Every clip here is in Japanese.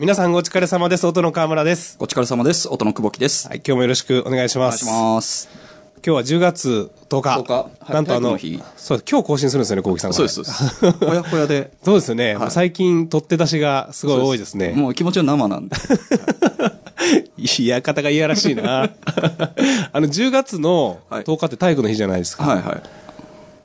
皆さんお疲れ様です。音の河村です。お疲れ様です。音の久保木です。はい、今日もよろしくお願いしお願いします。ます。今日は10月10日。10日はいなんとあのそう、今日更新するんですよね、小木さんが。そうです、そうです。ほやほやで。そうですよね。もう最近、取って出しがすごい多いですね。もう気持ちは生なんで。いや、方がいやらしいな。あの、10月のはい10日って体育の日じゃないですか。はいは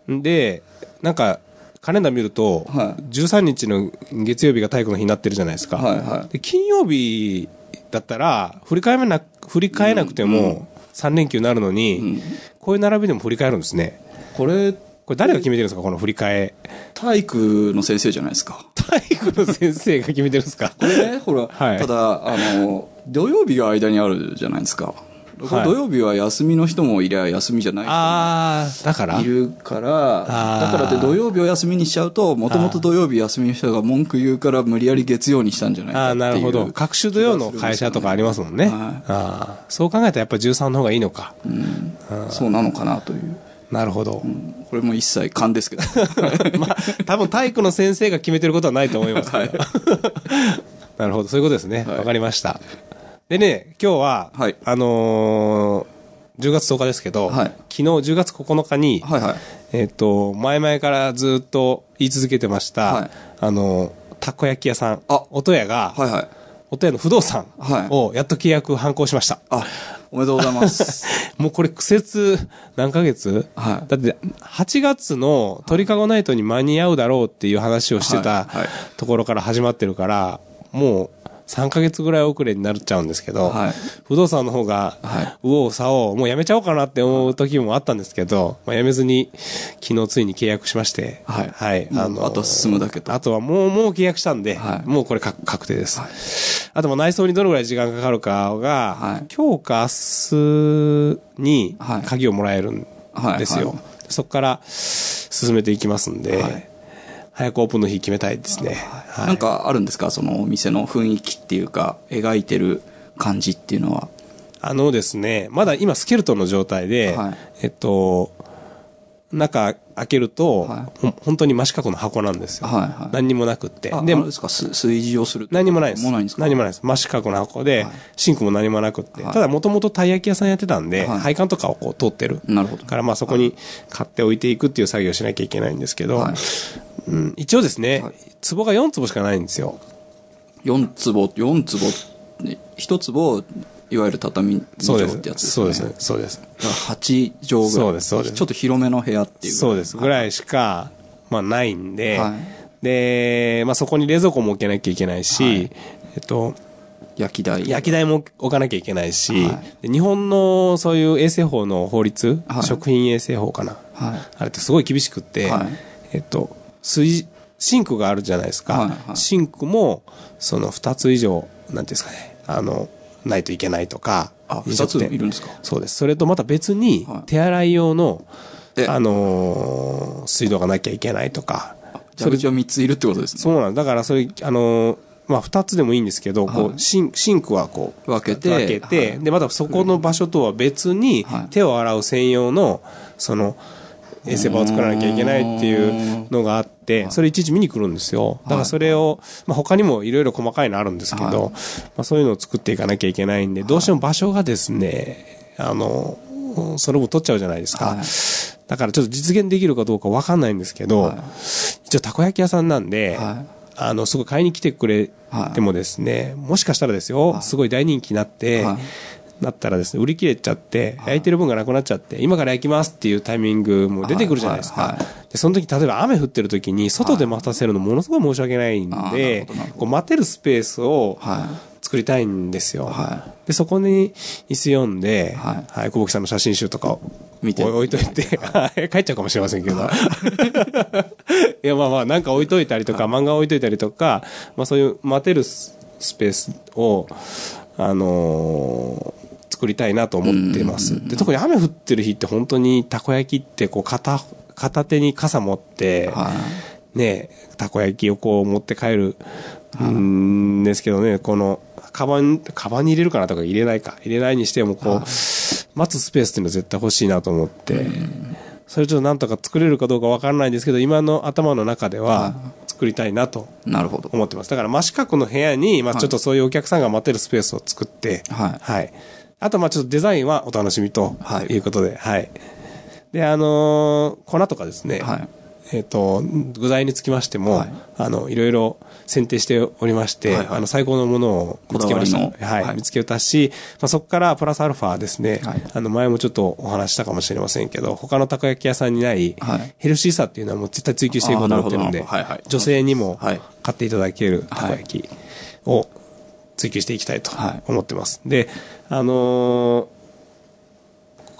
い。で、なんか、カレンダー見ると、はい13日の月曜日が体育の日になってるじゃないですか。はいはいで金曜日だったら、振り返らな振り返らなくても3連休になるのに、こういう並びでも振り返るんですね。これ、これ誰が決めてるんですか？この振り替え。体育の先生じゃないですか。体育の先生が決めてるんですか？これね、ほら、はいただ、あの、土曜日が間にあるじゃないですか。はい土曜日は休みの人もいりゃ休みじゃない人もあー、だから？いるから、だからって土曜日を休みにしちゃうと、もともと土曜日休みの人が文句言うから無理やり月曜にしたんじゃないかああ、っていう。なるほど。各種土曜の会社とかありますもんね。はいああそう考えたらやっぱ13の方がいいのか。そうなのかなという。なるほど。これも一切勘ですけど。まあ、多分体育の先生が決めてることはないと思いますけど。なるほど、そういうことですね。わ、はいかりました。でね、今日は、はい。あのー10月10日ですけど、はい。昨日10月9日に、はいはい。えっ、と、前々からずっと言い続けてました、はい。あのーたこ焼き屋さん、あ。音屋が、はいはい。音屋の不動産はい。をやっと契約反抗しました。あ、おめでとうございます。もうこれ苦節何ヶ月、はい。だって8月の鳥かごナイトに間に合うだろうっていう話をしてたところから始まってるから、もう3ヶ月ぐらい遅れになっちゃうんですけど、はい。不動産の方が、は右往左往、もうやめちゃおうかなって思う時もあったんですけど、まあ、やめずに昨日ついに契約しまして、はい。はい。もうあとは進むだけと。あとはもう、もう契約したんで、はい。もうこれ確確定です。あともう内装にどのぐらい時間かかるかが、はい。今日か明日にはい。鍵をもらえるんですよ。はいはそこから進めていきますんで、はい早くオープンの日決めたいですね。はいなんかあるんですか？そのお店の雰囲気っていうか、描いてる感じっていうのは。あのですね、まだ今スケルトンの状態で、はいえっと、中開けると、はほん本当に真四角の箱なんですよ。はいはい何にもなくって。あ、であれですか？す炊事をする何もないです。もうないんですか？何もないです。真四角の箱で、はいシンクも何もなくって。はいただ、もともとたい焼き屋さんやってたんで、はい配管とかをこう通ってる。なるほどだから、まあそこに買って置いていくっていう作業をしなきゃいけないんですけど、はいうん、一応ですね、はい壺が4坪しかないんですよ。4坪、4坪、ね1坪、いわゆる畳2そうです畳ってやつですね。そうです。そうです。だから8畳ぐらい。そうですそうですちょっと広めの部屋っていう。そうです。ぐらいしか、まあないんで、はいで、まあそこに冷蔵庫も置けなきゃいけないし、はいえっと、焼き台。焼き台も置かなきゃいけないし、はで日本のそういう衛生法の法律、はい食品衛生法かな。はい。あれってすごい厳しくって、はいえっと、水、シンクがあるじゃないですか。はいはいシンクも、その二つ以上、なんていうんですかね、あの、ないといけないとか。あ飲食店二ついるんですか？そうです。それとまた別にはい、手洗い用の、えあのー水道がなきゃいけないとか。それじゃ3ついるってことですね。そうなんだ。だから、それ、あのーまあ、二つでもいいんですけど、こはう、シンシンクはこう、分けて分けて、はいで、またそこの場所とは別にはい、手を洗う専用の、その、衛生場を作らなきゃいけないっていうのがあって、それいちいち見に来るんですよ。だからそれを、まあ、他にもいろいろ細かいのあるんですけど、はい。まあ、そういうのを作っていかなきゃいけないんで、どうしても場所がですね、あの、その分取っちゃうじゃないですか。はい。だからちょっと実現できるかどうかわかんないんですけど、はい。一応たこ焼き屋さんなんで、はい。あの、すごい買いに来てくれてもですね、もしかしたらですよ、すごい大人気になって、はいなったらですね、売り切れちゃって、焼いてる分がなくなっちゃって、今から焼きますっていうタイミングも出てくるじゃないですか。で、その時、例えば雨降ってる時に、外で待たせるのものすごい申し訳ないんでこう待てるスペースをは作りたいんですよ。はで、そこに椅子読んで、ははいい、小牧さんの写真集とかを見て。置いといて、はい。帰っちゃうかもしれませんけど。いや、まあまあ、なんか置いといたりとか、漫画置いといたりとか、まあそういう待てるススペースを、あのー作りたいなと思ってます。で、特に雨降ってる日って本当にたこ焼きってこう片、片手に傘持って、い。はね、たこ焼きをこう持って帰るんですけどね、この、カバン、カバンに入れるかなとか入れないか。入れないにしても、こう、待つスペースっていうのは絶対欲しいなと思って、それちょっとなんとか作れるかどうかわからないんですけど、今の頭の中では作りたいなとなるほど。思ってます。だから真四角の部屋に、まあはいちょっとそういうお客さんが待てるスペースを作って、はいはい。あとまあちょっとデザインはお楽しみとはい。いうことで、はい。で、あのー粉とかですね、はい。えっ、と、具材につきましても、はい。あの、いろいろ選定しておりまして、はいはい。あの、最高のものを見つけました。はい、はい。見つけたし、まあ、そこからプラスアルファですね、はい。あの、前もちょっとお話ししたかもしれませんけど、他のたこ焼き屋さんにない、はい。ヘルシーさっていうのはもう絶対追求していこうと思ってるんで、はいはい。女性にもはい。買っていただけるたこ焼きを追求していきたいとはい。思ってます。で、あのー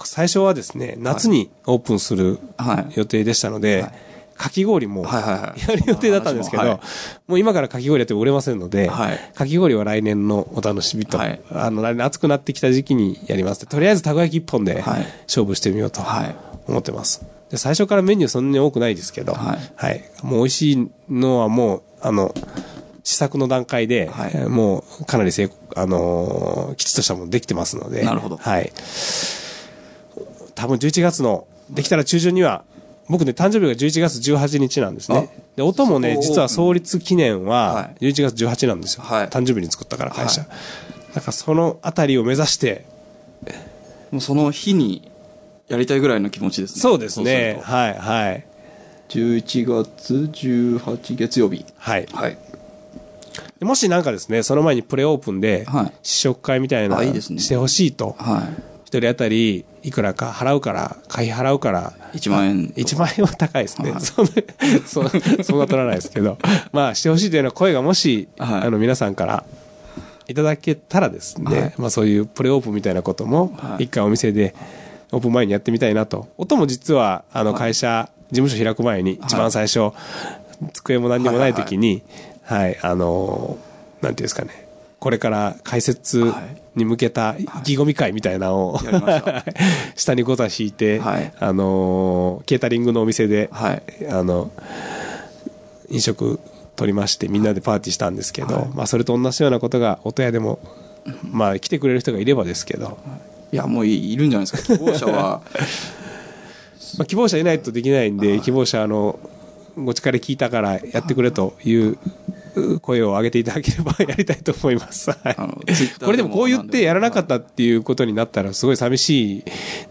最初はですね、夏にオープンするはい。予定でしたので、はい。かき氷もはいはいはい。やる予定だったんですけど、はい。もう今からかき氷やっても売れませんので、はい。かき氷は来年のお楽しみと、はい。あの、来年暑くなってきた時期にやります。とりあえずたこ焼き一本ではい。勝負してみようとはい。思ってます。で最初からメニューそんなに多くないですけど、はい。もう美味しいのはもう、あの、試作の段階で、はいえーもうかなり成功、あのーきちっとしたものできてますので、なるほどはい。多分11月の、できたら中旬には、僕ね、誕生日が11月18日なんですね。で、音もね、実は創立記念はは11月18なんですよ。はい誕生日に作ったから、会社。はだからそのあたりを目指して、もうその日にやりたいぐらいの気持ちですね。そうですね。そうはい、はい。すると11月18月曜日。はい。はい。でもしなんかですね、その前にプレオープンではい、試食会みたいな、してほしいと、はい。一人当たりいくらか払うから、会費払うから、1万円。1万円は高いですね。はい。そんな、そんな、取らないですけど。まあ、してほしいというような声がもし、はい。あの、皆さんからいただけたらですね、はい。まあそういうプレオープンみたいなこともは、い。一回お店で、オープン前にやってみたいなと。音も実は、あの、会社、事務所開く前に、一番最初、机も何にもない時に、はい、あの、なんていうんですかね、これから解説に向けた意気込み会みたいなのを、やりました 下にゴザ引いて、はい。あのーケータリングのお店で、はい。あの、飲食取りまして、みんなでパーティーしたんですけど、はい。まあ、それと同じようなことが、音屋でも、まあ、来てくれる人がいればですけど、いや、もういいるんじゃないですか。希望者は、まあ、希望者いないとできないんで、希望者、あの、ご力聞いたからやってくれという声を上げていただければやりたいと思います。これでもこう言ってやらなかっったっていうことになったらすごい寂しい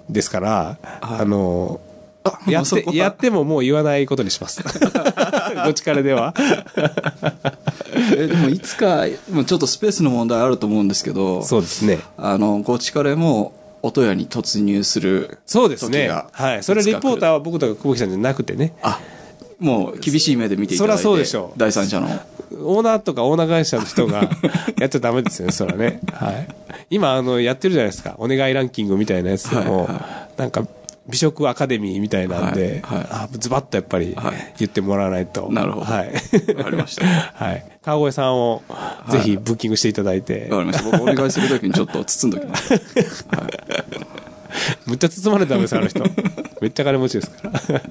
ですから、はいあの、たやって、やってももう言わないことにします。ご力では。えでもいつか、もうちょっとスペースの問題あると思うんですけど、そうですね。あの、ご力も音屋に突入する。そうですね。はい。それリポーターは僕とか久保木さんじゃなくてね、あ、もう厳しい目で見ていただいて。そりゃそうでしょう第三者の。オーナーとかオーナー会社の人が やっちゃダメですよね、それはね。はい。今、あの、やってるじゃないですか。お願いランキングみたいなやつでも、はいなんか、美食アカデミーみたいなんで、はいはいあズバッとやっぱりはい言ってもらわないと。なるほどはい。わかりました はい。川越さんをぜひブッキングしていただいて、わかりました。僕お願いするときにちょっと包んどきます。むっちゃ包まれたんですよ、あの人。めっちゃ金持ちですから。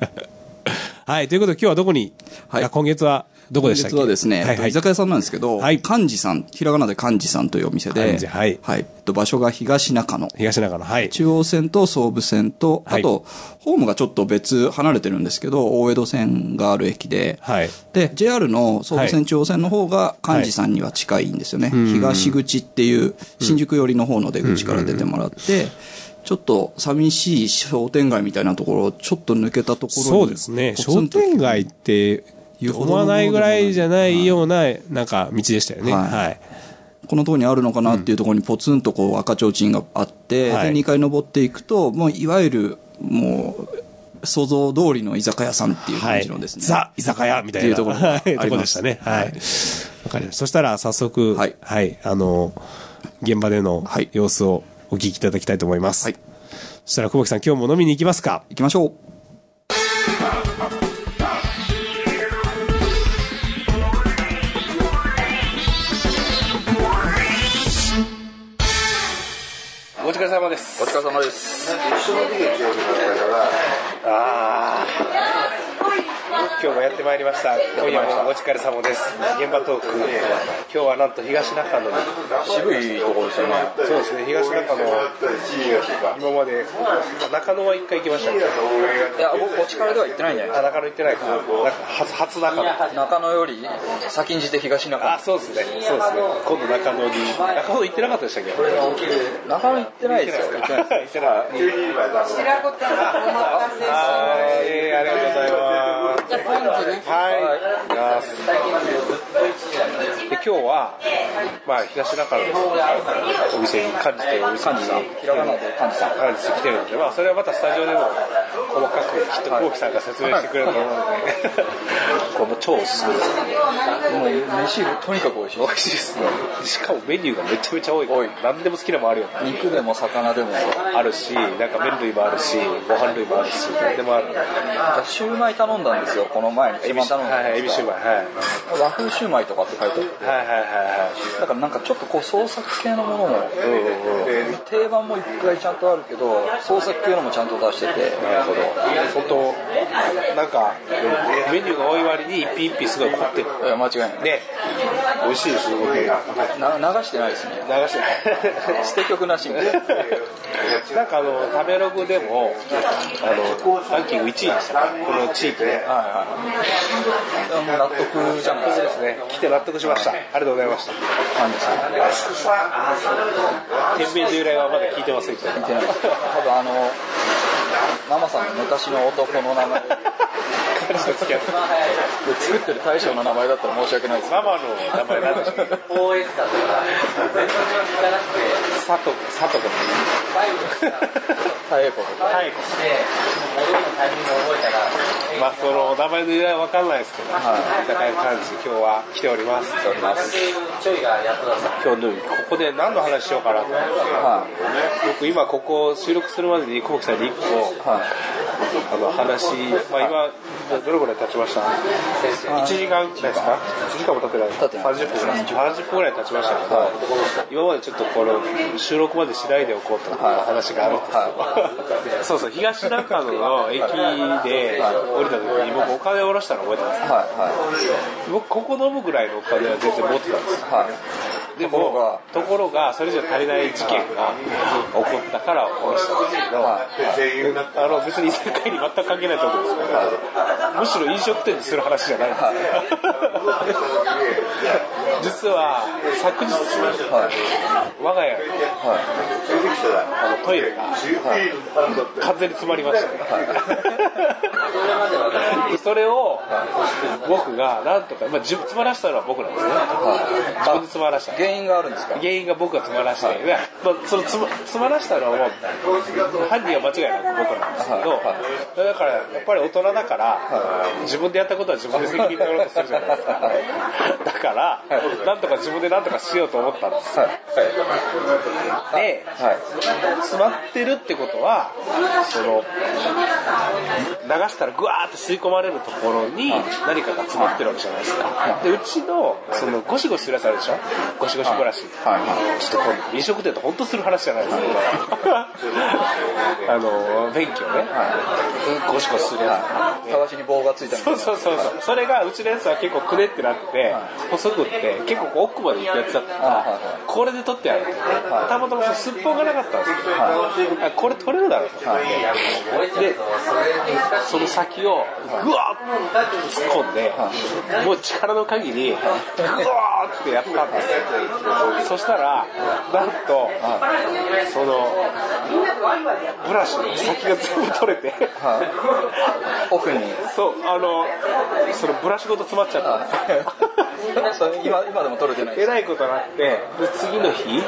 はい。ということで今日はどこに、はいあ今月はどこでしたっけ？実はですね、はいはい居。酒屋さんなんですけど、はい漢字さん、ひらがなで漢字さんというお店で、漢字はいえっと場所が東中野。東中野。はい。中央線と総武線と、はいあと、ホームがちょっと別離れてるんですけど、大江戸線がある駅で、はい。で、JR の総武線中央線の方が漢字さんには近いんですよね。東口っていう新宿寄りの方の出口から出てもらって、ちょっと寂しい商店街みたいなところをちょっと抜けたところに。そうですね。商店街って思わないぐらいじゃないような、なんか道でしたよね。はいはい。このところにあるのかなっていうところにポツンとこう赤ちょうちんがあって、はいで2階登っていくと、もういわゆるもう想像通りの居酒屋さんっていうはい感じのですね。ザ・居酒屋みたいな。ところがはいありますとこでしたね。はい。わ、かりました。そしたら早速、はいはい。あの、現場でのはい様子をお聞きいただきたいと思います。はいそしたら久保木さん今日も飲みに行きますか？行きましょう。れ様です。お疲れ様です。ああ。今日もやってまいりました。今夜もお疲れ様です。現場トーク。今日はなんと東中野に渋いところですよね。そうですね。東中野今まで中野は一回行きましたけ？どいや僕こっちからでは行ってないんじゃないあ中野行ってないか。初初中野。中野より先んじて東中野あそうですね。そうですね。今度中野に。中野行ってなかったでしたっけ？中野行ってないですよ。行ってない白子ちゃんお待たせはい、えーありがとうございます。はい。で今日は、まあ、東中野のお店に感じてお店にひらがなで幹事さん感じて来てるので、まあ、それはまたスタジオでも細かくきっとコウキさんが説明してくれると思うので、これも超おすすめです。もう飯とにかく美味しい美味しいですね。しかもメニューがめちゃめちゃ多い。多い何でも好きなもんあるよ。肉でも魚でもあるし、なんか麺類もあるし、ご飯類もあるし、何でもある。シューマイ頼んだんですよこの前にエビシュ頼んだはい、エビシューマイ、はい。和風シューマイとかって書いてあってはいはいはいはい。だからなんかちょっとこう創作系のものも。定番も一回ちゃんとあるけど創作系のもちゃんと出しててなるほど。本当なんか、メニューが多い割に一品一品すごい凝ってる。いや間違いないね。美味しいです、すごく。流してないですねしてない。捨て曲なしみたいな なんかあの、食べログでも、あの、ランキング1位でしたね。この地域で。はいはい納得じゃないですかね。来て納得しました。ありがとうございました。感じですね店名の由来はまだ聞いてませんけど。見てないです多分あのママさんの昔の男の名前で彼氏と付き合って。作ってる大将の名前だったら申し訳ないですママの名前なんでしょう OS だとか全然聞かなくて佐藤、佐藤君。子とかはい。して戻るのタイミングまあその名前の由来はわかんないですけど、はい。居酒屋感じ今日は来ております。おります。今日のここで何の話しようかなと思って、は僕今ここ収録するまでにコウキさんに1個いはいあの話、まあ今どれぐらい経ちました？1時間ですか？1時間も経ってない。経ってない。30分ぐらい。30分ぐらい経ちましたけど、今までちょっとこの収録までしないでおこうと思った話があるんですよ、そうそう。東中野の駅で降りた時に僕お金を下ろしたの覚えてますはい。は僕ここ飲むぐらいのお金は全然持ってたんですよ。いはいでもところがそれじゃ足りない事件が起こったから下ろしたんですけど、あの別に居酒屋に全く関係ないところですから、むしろ飲食店にする話じゃないんです。よ、実は昨日はい。我が家のはいあのトイレが完全に詰まりましたでそれを僕がなんとか、まあ、自分詰まらしたのは僕なんですね。自分で詰まらした原因があるんですか？原因が僕が詰まらして、い。やまあ、その詰ま詰まらしたのはもう犯人は間違いなく僕なんですけど、だからやっぱり大人だから、自分でやったことは自分で責任取ろうとするじゃないですか。だから、なんとか自分でなんとかしようと思ったんです。はい。ではい。詰まってるってことはその流したらグワーって吸い込まれるところに何かが詰まってるわけじゃないですか。でうちのそのゴシゴシするやつあるでしょ？ゴシゴシブラシはい。はい。ちょっとこれ飲食店と本当する話じゃない。ですけどあの便器をねゴシゴシするやつ。たわしに棒がついたみたいそうなそうそうそう。それがうちのやつは結構くねってなってて細くって結構奥まで行くやつだった。からはいはい。これで取ってやる。たまたまそのすっぽんがなかったんですよ。あこれ取れるだろうと。思ってでその先をグワーッと突っ込んでもう力の限りグワーってやったんですよそしたらなんとそのブラシの先が全部取れてはい。奥に。そうあのそのブラシごと詰まっちゃったんです。よ 今今でも取れてない。えらいことになってで次の日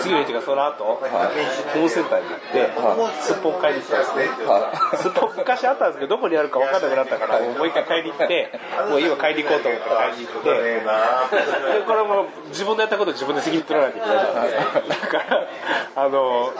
次の日っていうかその後、ホームセンターに行って、すっぽん買いに行ったんですね、はすっぽん昔あったんですけどどこにあるか分かんなくなったからもう一回買いに行ってもう今買いに行こうと思って買いに行ってでこれも自分でやったこと自分で責任取らないといけないじゃないですかだからあの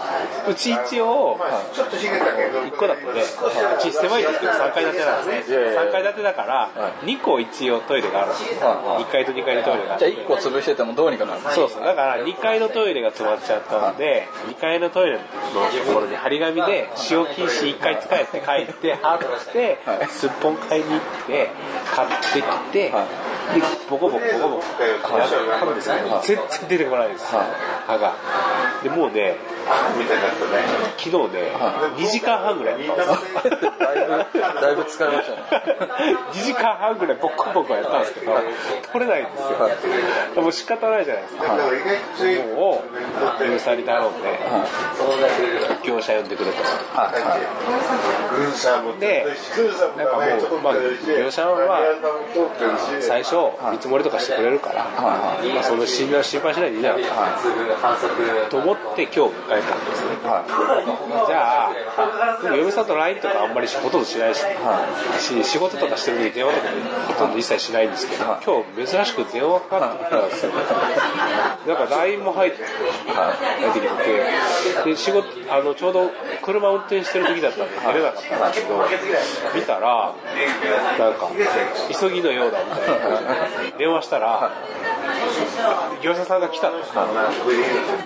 うち一応1個だってねうち狭いんですけど3階建てなんですね。3階建てだから2個一応トイレがあるんですよ。はい。1階と2階にトイレがじゃあ1個潰しててもどうにかなるそうそうだから2階のトイレが詰まっちゃったので2階のトイレのところに張り紙で使用禁止1回使えって書いて貼ってはい。すっぽん買いに行って買ってきてでボコボコボコボコやったんです全然出てこないですはい歯がでもうね昨日ね2時間半ぐらいやったんですよだいぶだいぶ使いましたね2時間半ぐらいボコボコやったんですけど取れないんですよもう仕方ないじゃないですかもう嫁さんに頼んで業者呼んでくれとはいはいでなんかもう、まあ、業者は最初見積もりとかしてくれるから、はまあ、その心配心配しないでいいじゃない。と思って今日迎えたんですね。はじゃあ、でも嫁さんと LINE とかあんまりほとんどしないし、し仕事とかしてる時電話とかほとんど一切しないんですけど、はい。今日珍しく電話かかってきたんですよ。なんか LINE も入って入ってきて、で仕事あのちょうど車運転してる時だったんで出れなかったんですけど、見たらなんか急ぎのようだみたいな電話したら。業者さんが来たの。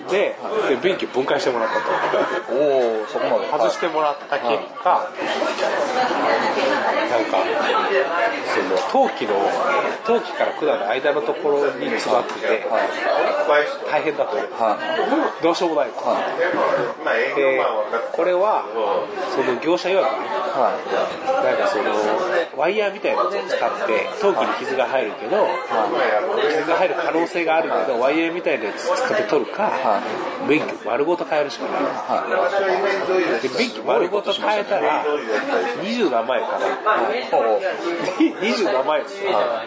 でで便器分解してもらったと。いおおそこまで。外してもらった結果、なんかその陶器の陶器から管の間のところに詰まってて、大変だと、はい、どうしようもないと、はい、でこれはその業者曰く、はい、なんかそのワイヤーみたいなのを使って陶器に傷が入るけど、はい、傷が入る可能性があるけどワイヤーみたいなやつ使って取るか、はい、免許丸ごと変えるしかない、はい、で免許丸ごと変えたら二十何万円かな。27万円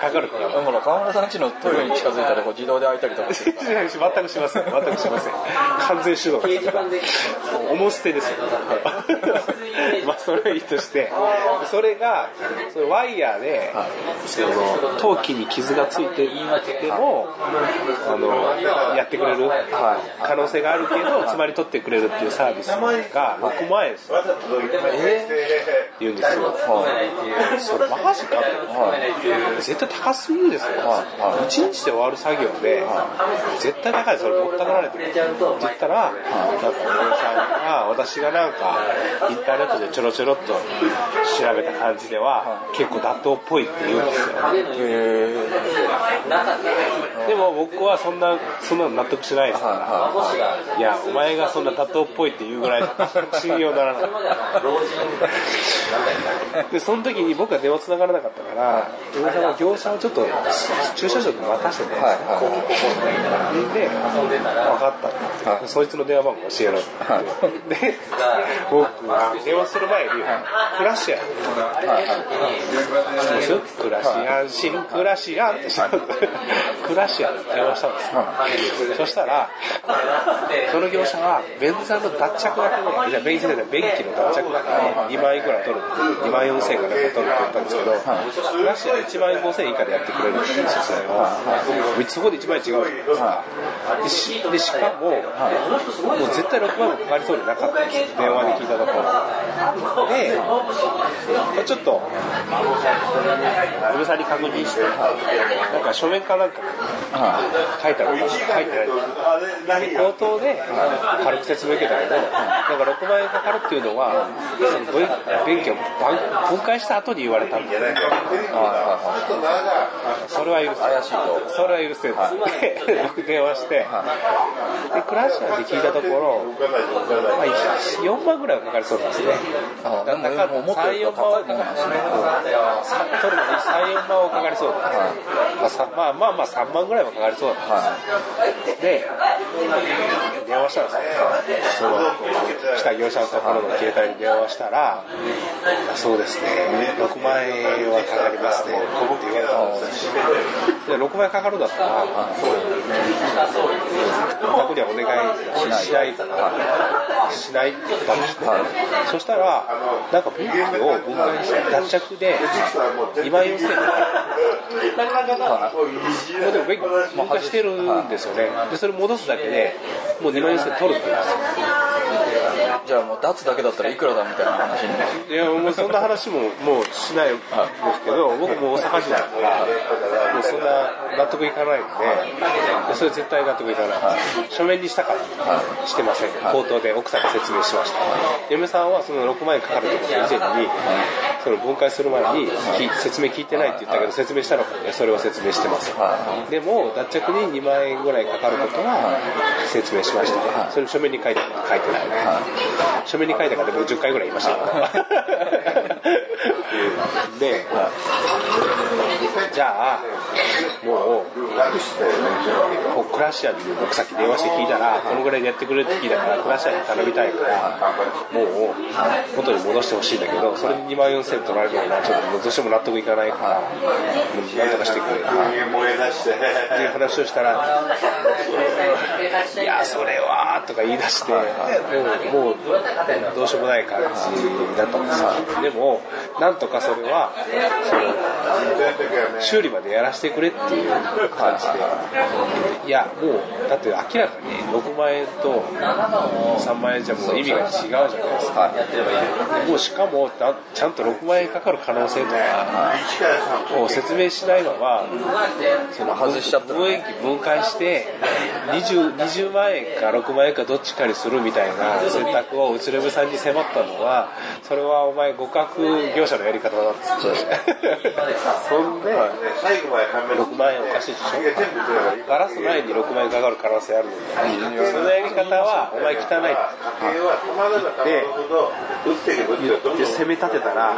かかるからほら川村さんちのトイレに近づいたらこう自動で開いたりとかする全くしません。全くしません。完全手動。です重捨てですよまあそれはいいとしてそれがそれワイヤーで、はい、その陶器に傷がついていてもあのやってくれる可能性があるけどつまり取ってくれるっていうサービスが6万円ですよ、えー、言うんですよ、はい。それマジかって絶対高すぎるですよ。1日で終わる作業で絶対高いそれぼったくられてる。って言ったらなんかお姉さんが私がなんかインターネットでちょろちょろっと調べた感じでは結構妥当っぽいって言うんですよ。へえでも僕はそんなそんなの納得しないです。からい。やお前がそんな妥当っぽいって言うぐらい信用ならない。でその時に僕は電話繋がらなかったから嫁さんが業者をちょっと駐車場に渡してね、はいで分かったそいつの電話番号教えろってで僕が電話する前にクラシアンクラシアン新クラシアンってしたクラシ電話したんですよ、そしたらその業者は便座の脱着だけでじゃあ便座で便器の脱着だけで2万円くらい取る。2万4000円かなんか取るって言ったんですけど、クラシアン1万円5000円以下でやってくれるっていう説明は、そこで1万円違う。じゃないですか、でしでしかも、もう絶対6万もかかりそうになかったんですよ電話で聞いたところ。でちょっと嫁さんに確認してなんか書面かなんか書いてある書いてない口頭で軽く説明受けたけどなんか6万円かかるっていうのはその分便器を分解した後に言われた。んだよねそれは許せ怪しいとそれは許せん。っつって僕電話して。でクラッシャーで聞いたところ、まあ、4万ぐらいはかかりそうなんですね。あなんだかもうもっと34万はかかるさ取るのに34万はかかりそう。まあまあまあ3万ぐらいはかかりそうだ、で電話したんですよその来た業者のところの携帯に電話したらそうですね。6万円はかかりますね。って言われたんですよで6万円かかるんだったら僕にはお願いしない。からしないって言ったんですねそしたらなんか便器を分解して脱着で2万4000円もうでも分解してるんですよね。でそれ戻すだけでもう2万4000円取るって言うんですよじゃあもう脱だけだったらいくらだみたいな話にいや、もうそんな話ももうしないんですけど、僕も大阪人だから、もうそんな納得いかないんで、でそれ絶対納得いかない。書面にしたから、してません。口頭で奥さんに説明しました。嫁さんはその6万円かかるってこと以前に、その分解する前に説明聞いてないって言ったけど、説明したので、それを説明してます。でも、脱着に2万円ぐらいかかることは説明しました。それ書面に書いて書いてない。書面に書いたからでも10回ぐらい言いましたよ。で、じゃあ、もう、こクラシアに僕さっき電話して聞いたら、このぐらいでやってくれって聞いたから、クラシアに頼みたいから、もう、元に戻してほしいんだけど、それに2万4000取られるのは、ちょっとどうしても納得いかないから、もうなんとかしてくれっていう話をしたら、いや、それは、とか言い出して、もう、もうどうしようもない感じだったんですよ。でも、なんとかそれは、その、修理までやらせてくれっていう感じで、いや、もう、だって明らかに6万円と3万円じゃもう意味が違うじゃないですか。もうしかも、だちゃんと6万円かかる可能性とかを説明しないまま、その外しちゃった分益分解して20、20万円か6万円かどっちかにするみたいな選択をうちの嫁さんに迫ったのは、それはお前互角業者のやり方だって。言ってそんで、6万円おかしいでしょ。ガラス前に6万円かかる可能性あるので、そのやり方はお前汚いって言って攻め立てたら、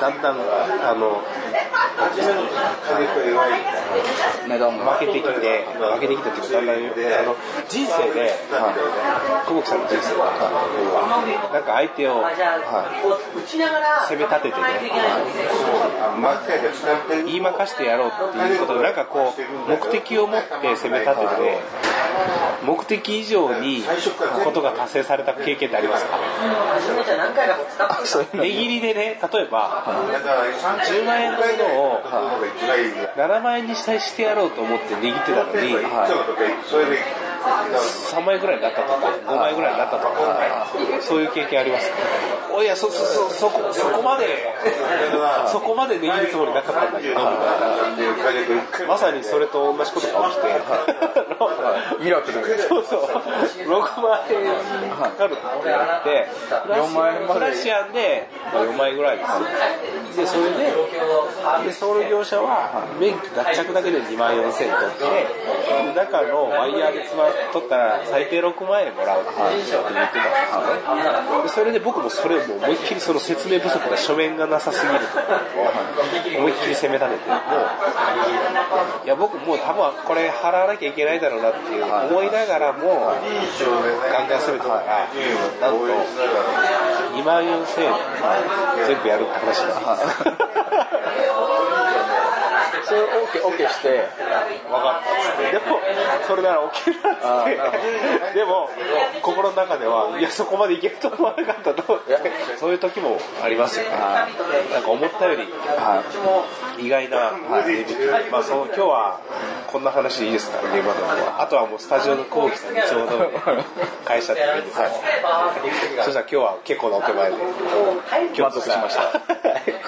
だんだん、あの、値段が負けてきて、負けてきたっていうか、だんだん、あの、人生で、久保木さんの人生で、なんか相手を攻め立ててね、言いまかしてやろうっていうことで、なんかこう、目的を持って攻め立てて、目的以上にことが達成された経験ってありますか？値切りでね、例えば、10万円のものを7万円にしたいしてやろうと思って値切ってたのに、3万円ぐらいになったとか、5万円ぐらいになったとか、そういう経験ありますかおいや、そ、そ、そ、そこ、そこまで、そこまで値切るつもりなかったんだけど、まさにそれと同じことが起きて、ミラクルそうそう、6万円かかるってなって、4万円までクラシアンで、まあ、4万円ぐらいです。で、それで、で、その業者は、免許脱着だけで2万4000取って、で中のワイヤーでつま取ったら最低6万円もらうって言ってたんですよね。で、それで僕もそれをもう思いっきりその説明不足な書面がなさすぎると思いっきり攻め立てて、もう、いや僕もう多分これ払わなきゃいけないだろうなっていう思いながらも、ガンガン攻めてたら、なんと、2万4000円全部やるって話です。それ OK, OK して分かったっつって。でも、それなら OK だっつって。でも、心の中では、いや、そこまでいけると思わなかったと。そういう時もありますよね。なんか思ったより、意外なデビュー。まあ、その今日は、こんな話でいいですかね、現場では。あとはもうスタジオの久保木さんにちょうど返しちゃっていいですかそしたら今日は結構なお手前で。満足しました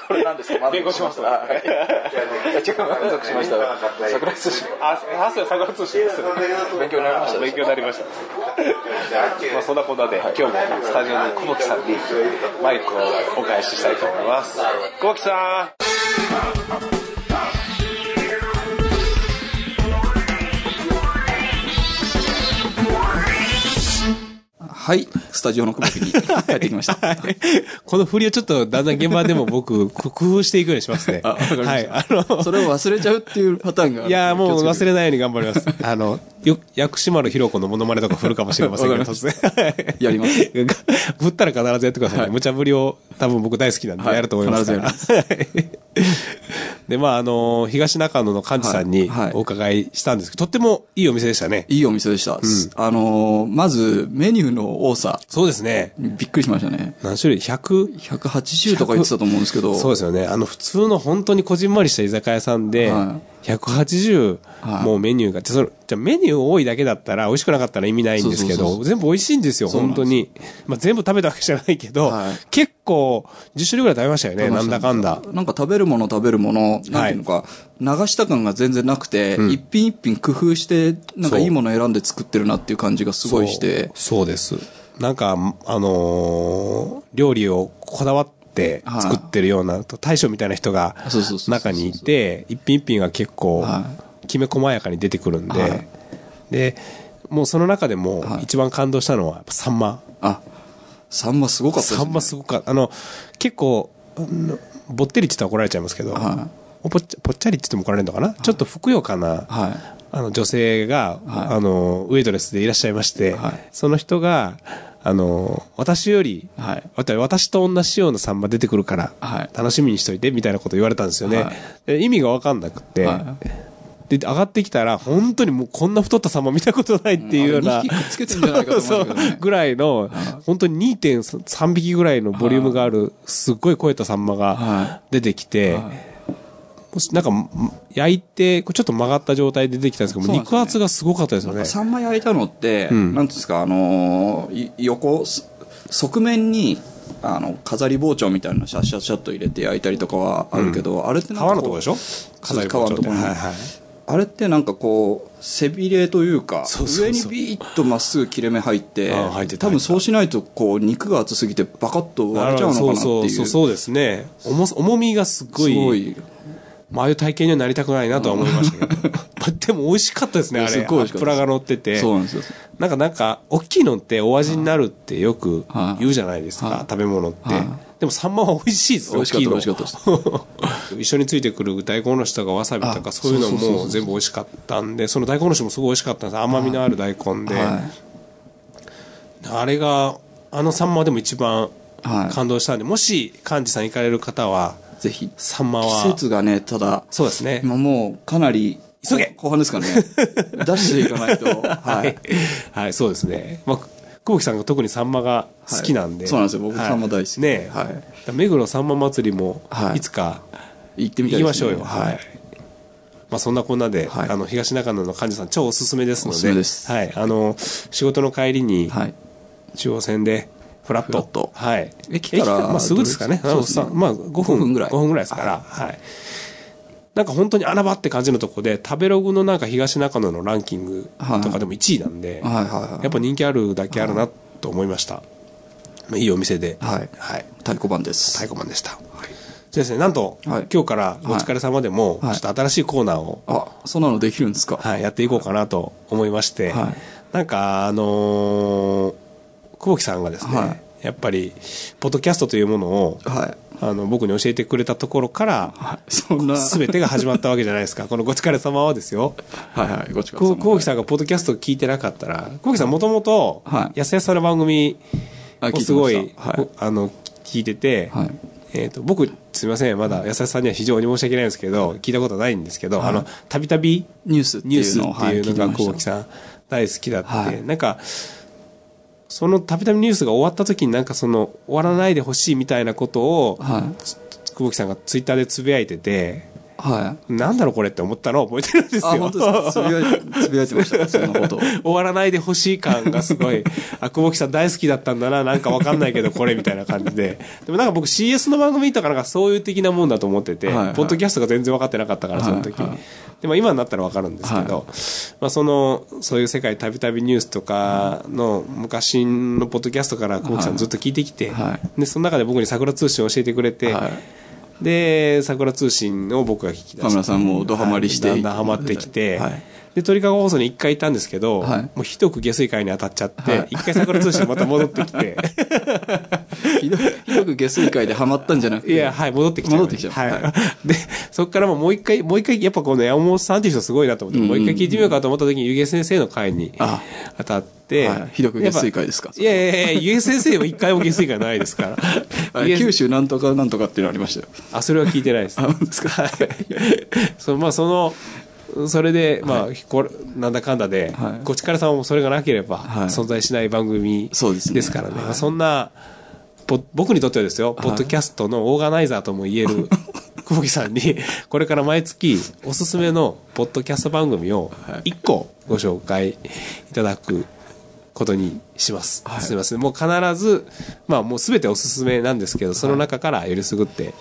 これ何ですか？弁護しますあはいいや違う満足しました。桜井寿司。あ、ハス桜通信です。勉強になりました。勉強になりました。まあそんなこんなで、今日もスタジオの久保木さんにマイクをお返ししたいと思います。久保木さんはいスタジオの久保木に帰ってきましたこの振りをちょっとだんだん現場でも僕、工夫していくようにしますね。あわかりましたはい。あの、それを忘れちゃうっていうパターンがいや、もう忘れれないように頑張ります。あの、よ、薬師丸ひろ子のモノマネとか振るかもしれませんけど、突 然。やります振ったら必ずやってくださいね。はい無茶ぶりを多分僕大好きなんではいやると思いますから。で、まあ、あの、東中野の幹事さんにはいはいお伺いしたんですけど、とってもいいお店でしたね。いいお店でした、あのーまずメニューの多さそうですね。びっくりしましたね何種類 ?100? 180とか言ってたと思うんですけどそうですよね。あの、普通の本当にこじんまりした居酒屋さんで、は180はい。もうメニューが、そのじゃあメニュー多いだけだったら美味しくなかったら意味ないんですけど、全部美味しいんですよ、本当に。まあ全部食べたわけじゃないけど、はい。結構10種類ぐらい食べましたよね、なんだかんだ。なんか食べるもの食べるもの、なんていうのか、流した感が全然なくて、一品一品工夫して、なんかいいもの選んで作ってるなっていう感じがすごいして、そう。そうです。なんか、あのー料理をこだわって作ってるような、大将みたいな人が中にいて、一品一品が結構は、きめ細やかに出てくるんで、はい。で、もうその中でもはい。一番感動したのは、やっぱサンマ。あ、サンマすごかったですね。サンマすごかった。あの、結構、うんぼってりって言ったら怒られちゃいますけど、はぽっちゃりって言っても怒られるのかな、ちょっとふくよかな、はい。あの女性が、はい。あの、ウェイトレスでいらっしゃいまして、はい。その人が、あの、私より、はい。私と同じようなサンマ出てくるから、はい。楽しみにしといて、みたいなこと言われたんですよね。はい。で意味がわかんなくて、はで、上がってきたら、本当にもうこんな太ったサンマ見たことないっていうような、うんあれ二匹くっつけてんじゃないかと思うけどね。そうそうぐらいの、本当に2.3匹ぐらいのボリュームがある、すっごい超えたサンマがは出てきて、もしなんか、ん焼いて、ちょっと曲がった状態で出てきたんですけど、ね肉厚がすごかったですよね。サンマ焼いたのって、んなんていうんですか、あのーい横、す側面に、あの、飾り包丁みたいなのシャッシャッシャッと入れて焼いたりとかはあるけど、あれって皮なんかこうのとこでしょ？飾り包丁って。皮のとこにはいはい。あれってなんかこう、背びれというか、そうそうそう上にビーッとまっすぐ切れ目入って、あ入ってた多分そうしないとこう、肉が厚すぎてバカッと割れちゃうのかなっていう。そうそうそう、そうですね。重さ重みがすごい、すごい。まあああいう体型にはなりたくないなとは思いましたけど。まあ でも美味しかったですね、あれ。すっごい美味しかったです油が乗ってて。そうなんですよ。なんか、なんか、大きいのってお味になるってよくはい言うじゃないですか、はい食べ物ってはい。でも、サンマは美味しいですよ、美味しかった大美味しかったいの 一緒についてくる大根おろしとかわさびとか、あそういうのも全部美味しかったんで、その大根おろしもすごい美味しかったんです。甘みのある大根で。はあれが、あのサンマでも一番。感動したんで、もし、幹事さん行かれる方は、ぜひ。サンマは季、節がね、ただ、そうですね。今もうかなり、急げ後半ですからね。出していかないと。ははいい。。はい、そうですね。まあ、久保木さんが特にサンマが好きなんで。はいそうなんですよ僕はいサンマ大好きねえ。はい目黒サンマ祭りもは、いいつか行ってみたい。行きましょうよ。ははいい。。まあそんなこんなで、はいあの、東中野の患者さん超おすすめですので。おすすめですはい。あの、仕事の帰りに、はい。中央線で、フラット。はい。駅からまあすぐですかね。まあ5分。5分ぐらい5分ぐらいですから。はい。なんか本当に穴場って感じのとこで、食べログのなんか東中野のランキングとかでも1位なんで、はいはいはい。やっぱ人気あるだけあるなと思いました。まあ、いいお店で、はいはい。太鼓判です。太鼓判でした。じゃあですね、なんと、はい今日からお疲れ様でも、はいちょっと新しいコーナーを、あ、そんなのできるんですか？はい、やっていこうかなと思いまして、はいなんか、あのー久保木さんがですね、はいやっぱり、ポッドキャストというものを、はい。あの、僕に教えてくれたところから、はい。そんな。すべてが始まったわけじゃないですか。このご疲れ様はですよ。はいはい。ごちこう久保木ささんがポッドキャストを聞いてなかったら、久保木さんもともとは、いやすやすさんの番組をすごい、はいあの、聞いてて、はいえっ、と、僕、すみません、まだやすやすさんには非常に申し訳ないんですけど、聞いたことないんですけど、はいあの、たびたびニュースってニュースいうのを、っていうのが久保木さん大好きだって、はいなんか、そのたびたびニュースが終わった時になんかその終わらないでほしいみたいなことを、はい。久保木さんがツイッターでつぶやいてて、はい。なんだろうこれって思ったのを覚えてるんですよ。あ、本当ですか？つぶやいて、ました。そんなことを。終わらないでほしい感がすごい、あ、久保木さん大好きだったんだな、なんかわかんないけど、これみたいな感じで。でもなんか僕 CS の番組とかなんかそういう的なもんだと思ってて、はいはいポッドキャストが全然分かってなかったから、その時。はいはいでも今になったらわかるんですけど、まあその、そういう世界たびたびニュースとかの昔のポッドキャストから久保木さんずっと聞いてきて、はで、その中で僕に桜通信を教えてくれて、はいで、桜通信を僕が聞き出して。田村さんもドハマりしてはい。だんだんハマってきて、はい。で、鳥かご放送に一回行ったんですけど、はい。もうひどく下水会に当たっちゃって、はい。一回桜通信また戻ってきて、ひどひどく下水会でハマったんじゃなくて。いや、はい、戻ってきちゃいま戻ってきちゃう。はい。は で、そこからもう一回、もう一回、やっぱこの山本さんっていう人すごいなと思って、もう一回聞いてみようかと思った時に、ゆげ先生の会にあ。当たって、はいひどく下水会ですか？いやいやいや、ゆげ先生は一回も下水会ないですから。九州なんとかなんとかっていうのありましたよ。あ、それは聞いてないです。あ、ですか？はい。そのまあそのそれで、まあ、これなんだかんだで、はいちからさんもそれがなければはい存在しない番組ですからね。はいそんな、ポ僕にとってはですよ、ポッドキャストのオーガナイザーとも言える 久保木さんに、これから毎月おすすめのポッドキャスト番組を1個ご紹介いただくことにします。すみません。もう必ず、まあもうすべておすすめなんですけど、その中からよりすぐって、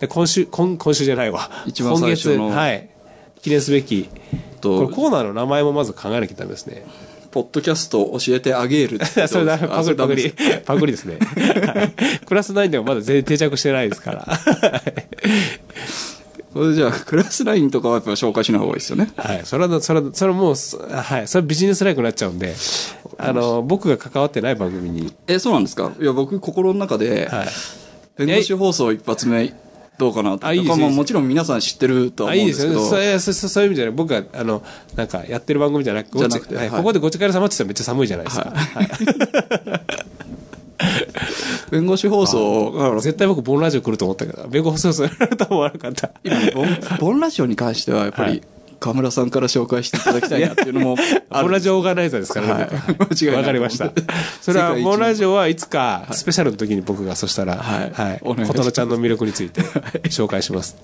で今週、今今週じゃないわ。一番最初の今月、はい。記念すべき、とこれコーナーの名前もまず考えなきゃダメですね。ポッドキャストを教えてあげるって それだ、あパクリ、パクリ パクリですね。はいクラス9でもまだ全然定着してないですから。それじゃあクラスラインとかはやっぱ紹介しない方がいいですよねはい。それは、それは、それはもう、そはい。それはビジネスライクになっちゃうんで、あの、僕が関わってない番組に、えそうなんですか？いや僕心の中で、はい。弁護士放送一発目どうかなとあいいですまあいいですもちろん皆さん知ってるとはあ、思うんですけどいいですよね。そういやそうそうそういう意味じゃない。僕が、あの、なんか、やってる番組じゃなくじゃなくてはいはいここでごちかれ様って言ったらめっちゃ寒いじゃないですか。はい 弁護士放送絶対僕、ボンラジオ来ると思ったけど、弁護放送やられると思わなかった。今ねボンボンラジオに関してはやっぱりはい河村さんから紹介していただきたいなっていうのもあるボンラジオオーガナイザーですからね、はい僕間違いないわかりました。それは、ボンラジオはいつか、スペシャルの時に僕が、そしたら、はいはい。琴乃ちゃんの魅力について 紹介します。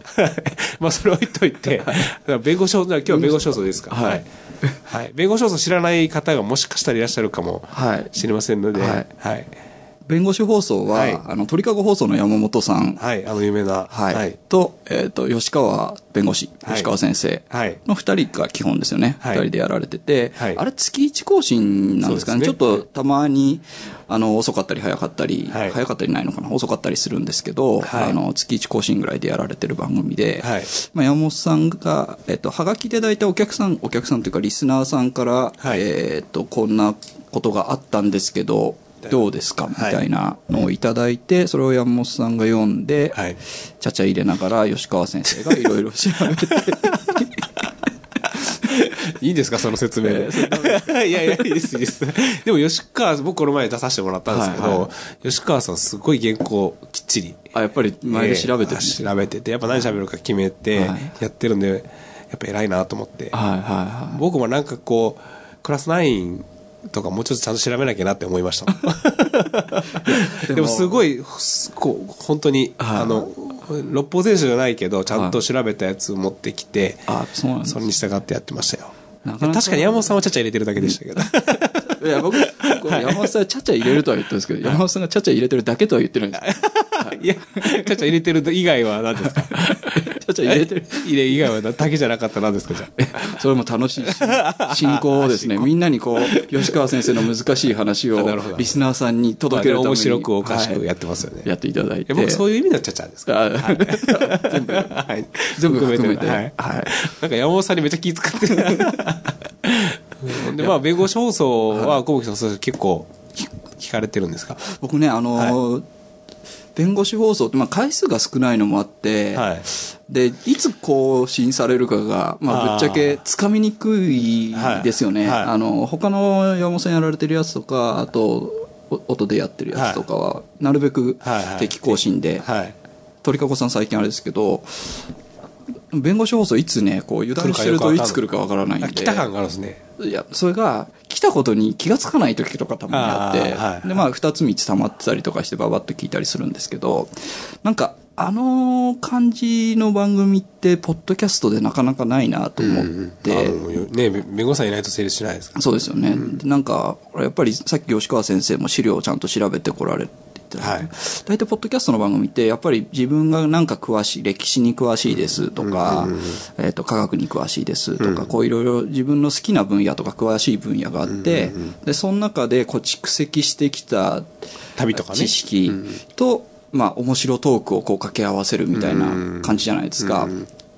まあ、それ置いといて、弁護士放送、今日は弁護士放送ですか。はい。はい。弁護士放送知らない方がもしかしたらいらっしゃるかもはいしれませんので、はいはい。弁護士放送は、はい。あの鳥かご放送の山本さん、はい。あの有名な、はい。はい。と,、えー、と吉川弁護士はい。吉川先生はい。の2人が基本ですよね、はい。2人でやられてて、はい。あれ月1更新なんですかね。ね。ちょっとたまにあの遅かったり早かったり、はい。早かったりないのかな。遅かったりするんですけど、はい。あの月1更新ぐらいでやられてる番組で、はい。まあ、山本さんが、えっと、はがきでいただいたお客さんお客さんというかリスナーさんから、はい。えっとこんなことがあったんですけどどうですか？みたいなのをいただいて、それを山本さんが読んで、はい。ちゃちゃ入れながら吉川先生がいろいろ調べて いいんですか、その説明。いやいや、いいです、いいです。でも、吉川、僕この前出させてもらったんですけど、はいは吉川さんすごい原稿きっちり。あやっぱり前で調べてる調べてて、やっぱ何喋るか決めてはい、やってるんで、やっぱ偉いなと思って。はいはいは僕もなんかこう、クラス9とかもうちょっとちゃんと調べなきゃなって思いました。い でもすごい、すこう、本当に、はいあの、六法全書じゃないけど、ちゃんと調べたやつ持ってきて、あそうなんそれに従ってやってましたよ。確かに山本さんはちゃちゃ入れてるだけでしたけど。いや僕これ山本さんちゃちゃ入れるとは言ったんですけど、山本さんがちゃちゃ入れてるだけとは言ってるんですいや、ちゃちゃ入れてる以外は何ですか？ちゃちゃ入れてる。入れ以外はだけじゃなかったら何ですかじゃそれも楽しいし進行をですね。みんなにこう吉川先生の難しい話を リスナーさんにあ。届けるために、面白くおかしくはいやってますよね。やっていただいて。僕そういう意味のちゃちゃですか？あ全部。はい。全部含めて。はい。はい。なんか山本さんにめっちゃ気遣ってる。で、まあ、弁護士放送は小吹さん結構聞聞かれてるんですか？僕ねあのー弁護士放送って、まあ、回数が少ないのもあって、はい。でいつ更新されるかが、まあ、ぶっちゃけつかみにくいですよね、はい。はい。あの他の山本さんやられてるやつとかあとお音でやってるやつとかは、なるべくはい。はい。定期更新で、はい。鳥かごさん最近あれですけど弁護士放送いつねこう油断してるといつ来るかわからないんで。あ来た感があるんですね。いやそれが来たことに気がつかない時とかたまにあってはい。でまあ2つ3つ溜まってたりとかしてババッと聞いたりするんですけどなんかあの感じの番組ってポッドキャストでなかなかないなと思って、あのね、弁護士さんいないと成立しないですから。そうですよね、でなんかやっぱりさっき吉川先生も資料をちゃんと調べてこられて言ってたはい。大体ポッドキャストの番組ってやっぱり自分がなんか詳しい歴史に詳しいですとか、えー、と科学に詳しいですとか、こういろいろ自分の好きな分野とか詳しい分野があって、でその中でこう蓄積してきた旅とかね。知識と、まあ、面白トークをこう掛け合わせるみたいな感じじゃないですか。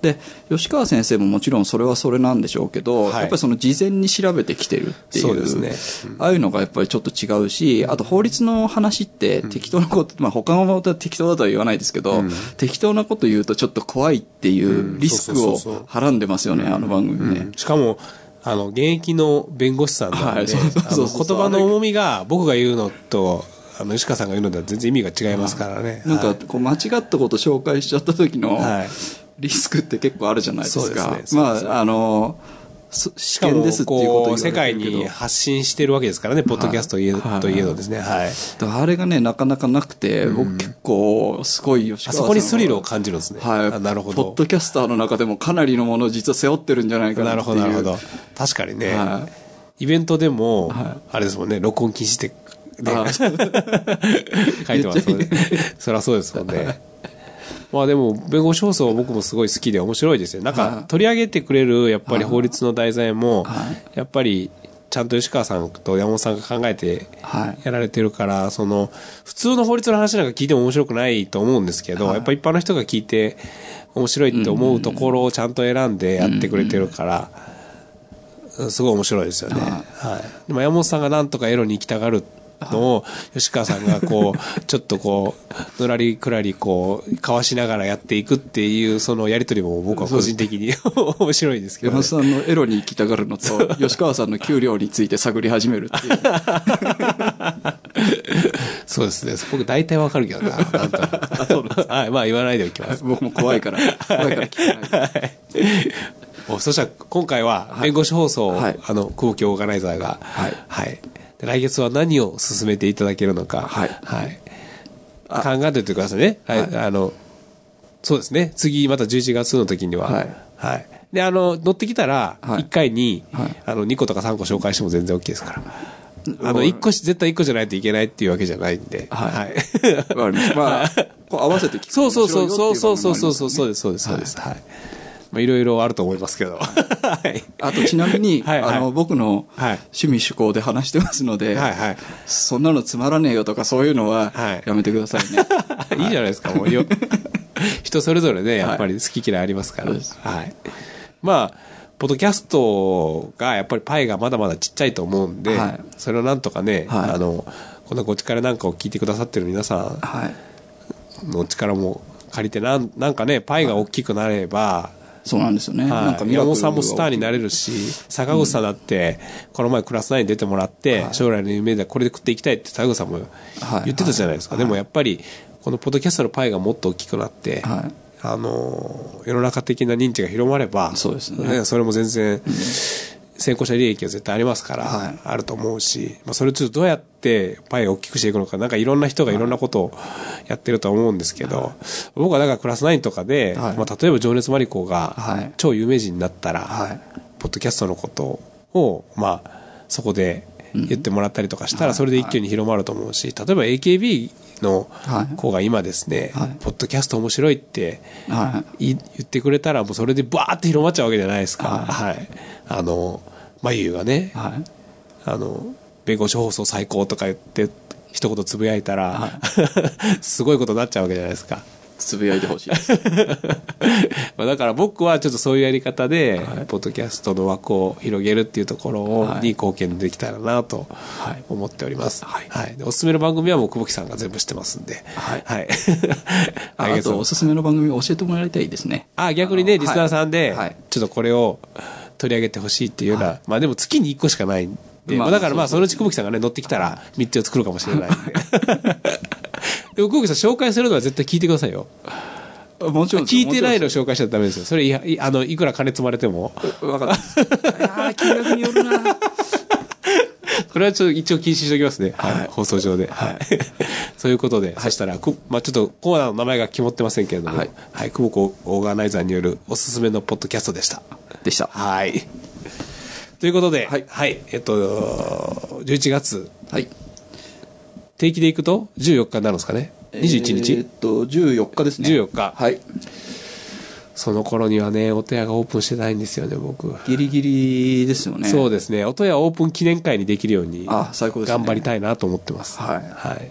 で吉川先生ももちろんそれはそれなんでしょうけど、はい。やっぱりその事前に調べてきてるっていうそうですね。ああいうのがやっぱりちょっと違うしあと法律の話って適当なこと、まあ他のことは適当だとは言わないですけど、適当なこと言うとちょっと怖いっていうリスクをはらんでますよね、あの番組ね。しかも、あの、現役の弁護士さんなんで、はい。そうそうそうあの言葉の重みが僕が言うのと、あの、吉川さんが言うのでは全然意味が違いますからね。なんはいかこう間違ったこと紹介しちゃった時のはいリスクって結構あるじゃないですか。すねまああのす試しかも験ですっていうことを世界に発信してるわけですからね、ポッドキャストといえ,、はいといえどですね。はい。あれがね、なかなかなくて、僕結構、すごい吉川さんはあそこにスリルを感じるんですね。はい。あなるほど。ポッドキャスターの中でもかなりのものを実は背負ってるんじゃないかなっていう。なるほど、なるほど。確かにね、はイベントでも、はあれですもんね、録音禁止って、ねあ 書いてますもんね。そりゃそうですもんね。まあでも、弁護士放送は僕もすごい好きで面白いですよ。なんはい。か、取り上げてくれる、やっぱり法律の題材もは、やっぱり、ちゃんと吉川さんと山本さんが考えてはい。やられてるから、その、普通の法律の話なんか聞いても面白くないと思うんですけど、やっぱ一般の人が聞いて面白いって思うところをちゃんと選んでやってくれてるから、うん。すごい面白いですよね。はい。でも山本さんがなんとかエロに行きたがるのを、吉川さんがこう、ちょっとこう、のらりくらりこう、かわしながらやっていくっていう、そのやりとりも僕は個人的に 面白いですけど、ね山。本さんのエロに行きたがるのと、吉川さんの給料について探り始めるっていう。そうですね。僕大体わかるけどな。なんとなくはい。まあ言わないでおきます。僕も怖いから、怖いから聞けない。おそしたら今回は弁護士放送を、はいあの久保木オーガナイザーが、はいで来月は何を進めていただけるのか、はい。考えておいてくださいね、はい。はい。あのそうですね。次また11月の時には。はい。はい。であの乗ってきたらはい。1回に、はい。あの2個とか3個紹介しても全然 OK ですから。あのはい1個し絶対1個じゃないといけないっていうわけじゃないんで。はい。わかりまあ、こう合わせて聞くそうそうそうそうそうそうそう。そうですそうです。そうです。はいまあいろいろあると思いますけど。はい。あとちなみに、はいはい。あの、僕のはい。趣味趣向で話してますので、はいはい。そんなのつまらねえよとかそういうのははい。やめてくださいね。いいじゃないですか、もうよ。人それぞれね、やっぱり好き嫌いありますから。はい。まあ、ポッドキャストがやっぱりパイがまだまだちっちゃいと思うんで、はい。それをなんとかね、はい。あの、このご力なんかを聞いてくださってる皆さはい。んの力も借りて、なんなんかね、パイが大きくなれば、そうなんですよね。なんはい、山かミラクル本さんもスターになれるし、坂口さんだって、この前クラス9に出てもらって、将来の夢でこれで食っていきたいって坂口さんもはい。言ってたじゃないですか。でもやっぱり、このポッドキャストのパイがもっと大きくなって、はい。あのー、世の中的な認知が広まれば、そうですね。それも全然、先行者利益は絶対ありますから、はい。あると思うし、まあ、それをちょっとどうやってパイを大きくしていくのか、なんかいろんな人がい。ろんなことをやってると思うんですけど、僕はだからクラス9とかで、はい。まあ、例えば情熱マリコがはい。超有名人になったら、はい。ポッドキャストのことを、まあ、そこで言ってもらったりとかしたら、それで一挙に広まると思うし、例えば AKB のはい。子が今ですね、はい。ポッドキャスト面白いってはい。い言ってくれたら、もうそれでバーって広まっちゃうわけじゃないですか。ははい。あの、まゆゆがね、はい。あの、弁護士放送最高とか言って、一言つぶやいたら、すごいことになっちゃうわけじゃないですか。つぶやいてほしいです。まあだから僕はちょっとそういうやり方で、ポッドキャストの枠を広げるっていうところをはいに貢献できたらなとはい思っております。はいはい。でおすすめの番組はもう久保木さんが全部知ってますんで。はいはい。あと、おすすめの番組を教えてもらいたいですね。あ、逆にね、リスナーさんではいはい、ちょっとこれを取り上げてほしいっていうような、まあでも月に1個しかないんで、まあまあだからまあそのうち久保木さんがね、乗ってきたら3つを作るかもしれないんで。でも久保木さん紹介するのは絶対聞いてくださいよ。もちろん聞いてないの紹介しちゃダメですよ。それいや、いあの、いくら金積まれても。ろんですわかった。いやー金額によるな。これはちょっと一応禁止しておきますね。はい。放送上で。はい。そういうことで、そしたら、くまあちょっとコーナーの名前が決まってませんけれども、ははいい。久保子オーガナイザーによるおすすめのポッドキャストでした。でした。はい。ということで、ははいい。えっと、11月、はい。定期で行くと14日になるんですかね？21日、えーっと、14日ですね。14日はい。その頃にはね、音屋がオープンしてないんですよね、僕。ギリギリですよね。そうですね。音屋オープン記念会にできるように、あ最高ですね頑張りたいなと思ってます。はいはい。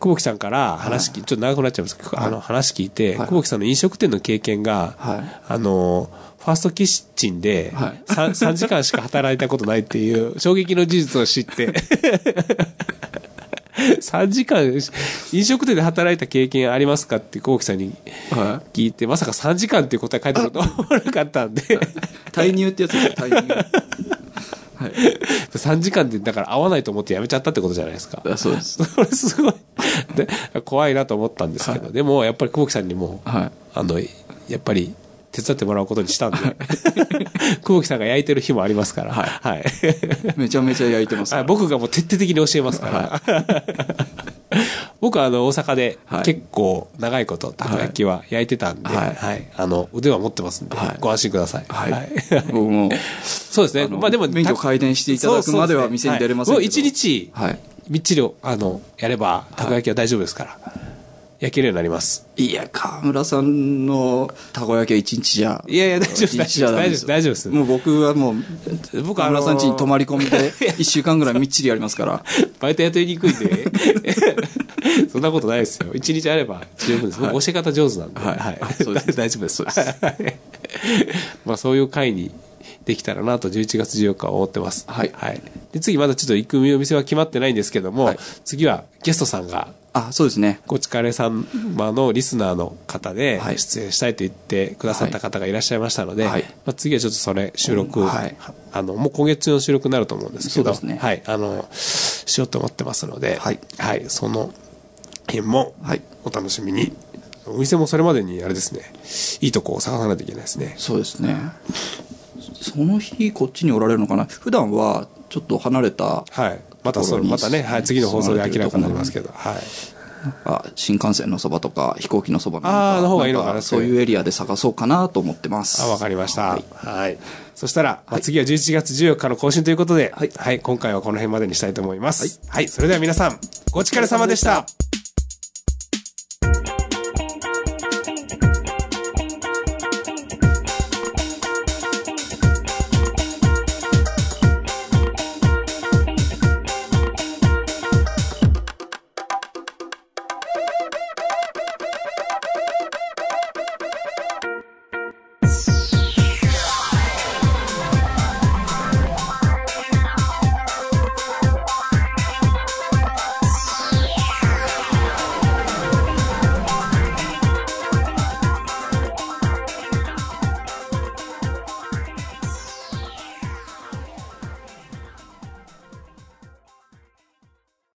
久保木さんから話聞いちょっと長くなっちゃいますけど、あの話聞いて、はい久保木さんの飲食店の経験が、はいあの、ファーストキッチンではい 3, 3時間しか働いたことないっていう衝撃の事実を知って、3時間、飲食店で働いた経験ありますかって久保木さんには聞いて、まさか3時間っていう答え返ってくると思わなかったんで、い。退入ってやつですよ、退入。はい。3時間でだから合わないと思ってやめちゃったってことじゃないですか。あそうです。それすごいで怖いなと思ったんですけど、でもやっぱり久保木さんにも、はい。あのやっぱり手伝ってもらうことにしたんで、久保木さんが焼いてる日もありますから、はいはい。めちゃめちゃ焼いてますはい、僕がもう徹底的に教えますから。僕はあの、大阪ではい結構長いこと、たこ焼きは焼いてたんで、は。はいいあの、腕は持ってますんで、はいご安心ください。はい。僕も、そうですね。まあでも、免許改伝していただくまでは店に出れませんけどもう一日、はい。みっちり、あの、やれば、たこ焼きは大丈夫ですから、焼けるようになります。いや、河村さんのたこ焼きは一日じゃ。いやいや大丈夫です大丈夫です大丈夫ですもう僕はもう、僕河村さん家に泊まり、り込みで、一週間ぐらいみっちりやりますから。バイト雇いにくいんで、そんなことないですよ。一日あれば十分です。僕教え方上手なんで、はいはいあそうです 大丈夫です。まあそういう会にできたらなと11月14日は思ってます。はいで、次まだちょっと行くお店は決まってないんですけども、はい次はゲストさんがあ、そうですね。ごちかれさんのリスナーの方ではい。出演したいと言ってくださった方がいらっしゃいましたので、はい。まあ、次はちょっとそれ収録、はい。あのもう今月中の収録になると思うんですけどね。はい、あのしようと思ってますので、はい。その辺もはい。お楽しみに、お店もそれまでにあれですね。いいとこを探さないといけないですね。そうですね。その日、こっちにおられるのかな？普段は、ちょっと離れた、はいまたそまたね、はい、次の放送で明らかになりますけど、はい、あ新幹線のそばとか、飛行機のそばあーの方がいいのかなそういうエリアで探そうかなと思ってます。あ、わかりました。ははいい。そしたら、まあ、次は11月14日の更新ということで、ははいい、今回はこの辺までにしたいと思います。はい。それでは皆さん、お疲れ様でした。